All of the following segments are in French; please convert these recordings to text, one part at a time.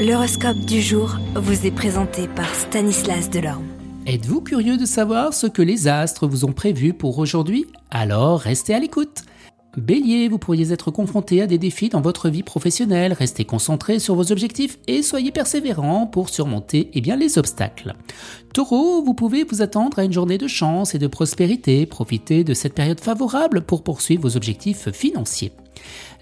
L'horoscope du jour vous est présenté par Stanislas Delorme. Êtes-vous curieux de savoir ce que les astres vous ont prévu pour aujourd'hui? Alors restez à l'écoute. Bélier, vous pourriez être confronté à des défis dans votre vie professionnelle. Restez concentré sur vos objectifs et soyez persévérant pour surmonter eh bien, les obstacles. Taureau, vous pouvez vous attendre à une journée de chance et de prospérité. Profitez de cette période favorable pour poursuivre vos objectifs financiers.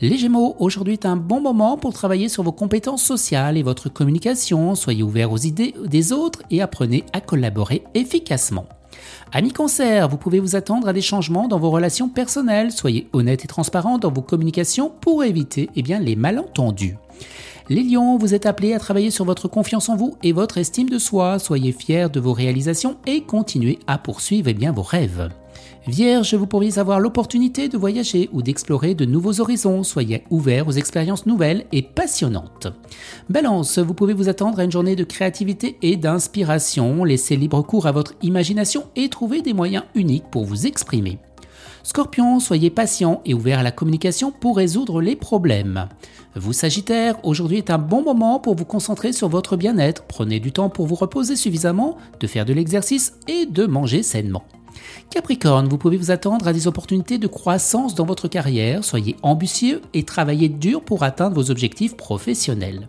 Les Gémeaux, aujourd'hui est un bon moment pour travailler sur vos compétences sociales et votre communication. Soyez ouverts aux idées des autres et apprenez à collaborer efficacement. Amis cancer, vous pouvez vous attendre à des changements dans vos relations personnelles. Soyez honnête et transparent dans vos communications pour éviter eh bien, les malentendus. Les lions, vous êtes appelés à travailler sur votre confiance en vous et votre estime de soi. Soyez fiers de vos réalisations et continuez à poursuivre eh bien, vos rêves. Vierge, vous pourriez avoir l'opportunité de voyager ou d'explorer de nouveaux horizons. Soyez ouvert aux expériences nouvelles et passionnantes. Balance, vous pouvez vous attendre à une journée de créativité et d'inspiration. Laissez libre cours à votre imagination et trouvez des moyens uniques pour vous exprimer. Scorpion, soyez patient et ouvert à la communication pour résoudre les problèmes. Vous Sagittaire, aujourd'hui est un bon moment pour vous concentrer sur votre bien-être. Prenez du temps pour vous reposer suffisamment, de faire de l'exercice et de manger sainement. Capricorne, vous pouvez vous attendre à des opportunités de croissance dans votre carrière, soyez ambitieux et travaillez dur pour atteindre vos objectifs professionnels.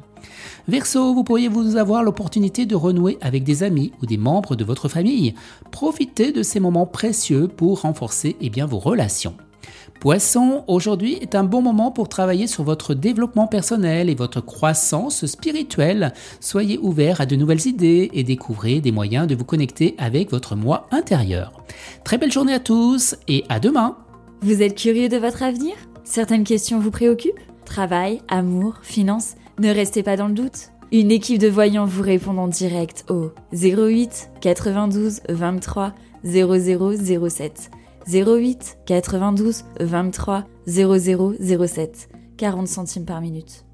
Verseau, vous pourriez vous avoir l'opportunité de renouer avec des amis ou des membres de votre famille. Profitez de ces moments précieux pour renforcer eh vos relations. Poisson, aujourd'hui est un bon moment pour travailler sur votre développement personnel et votre croissance spirituelle. Soyez ouvert à de nouvelles idées et découvrez des moyens de vous connecter avec votre moi intérieur. Très belle journée à tous et à demain. Vous êtes curieux de votre avenir? Certaines questions vous préoccupent? Travail, amour, finances Ne restez pas dans le doute. Une équipe de voyants vous répond en direct au 08 92 23 0007. 08 92 23 0007. 40 centimes par minute.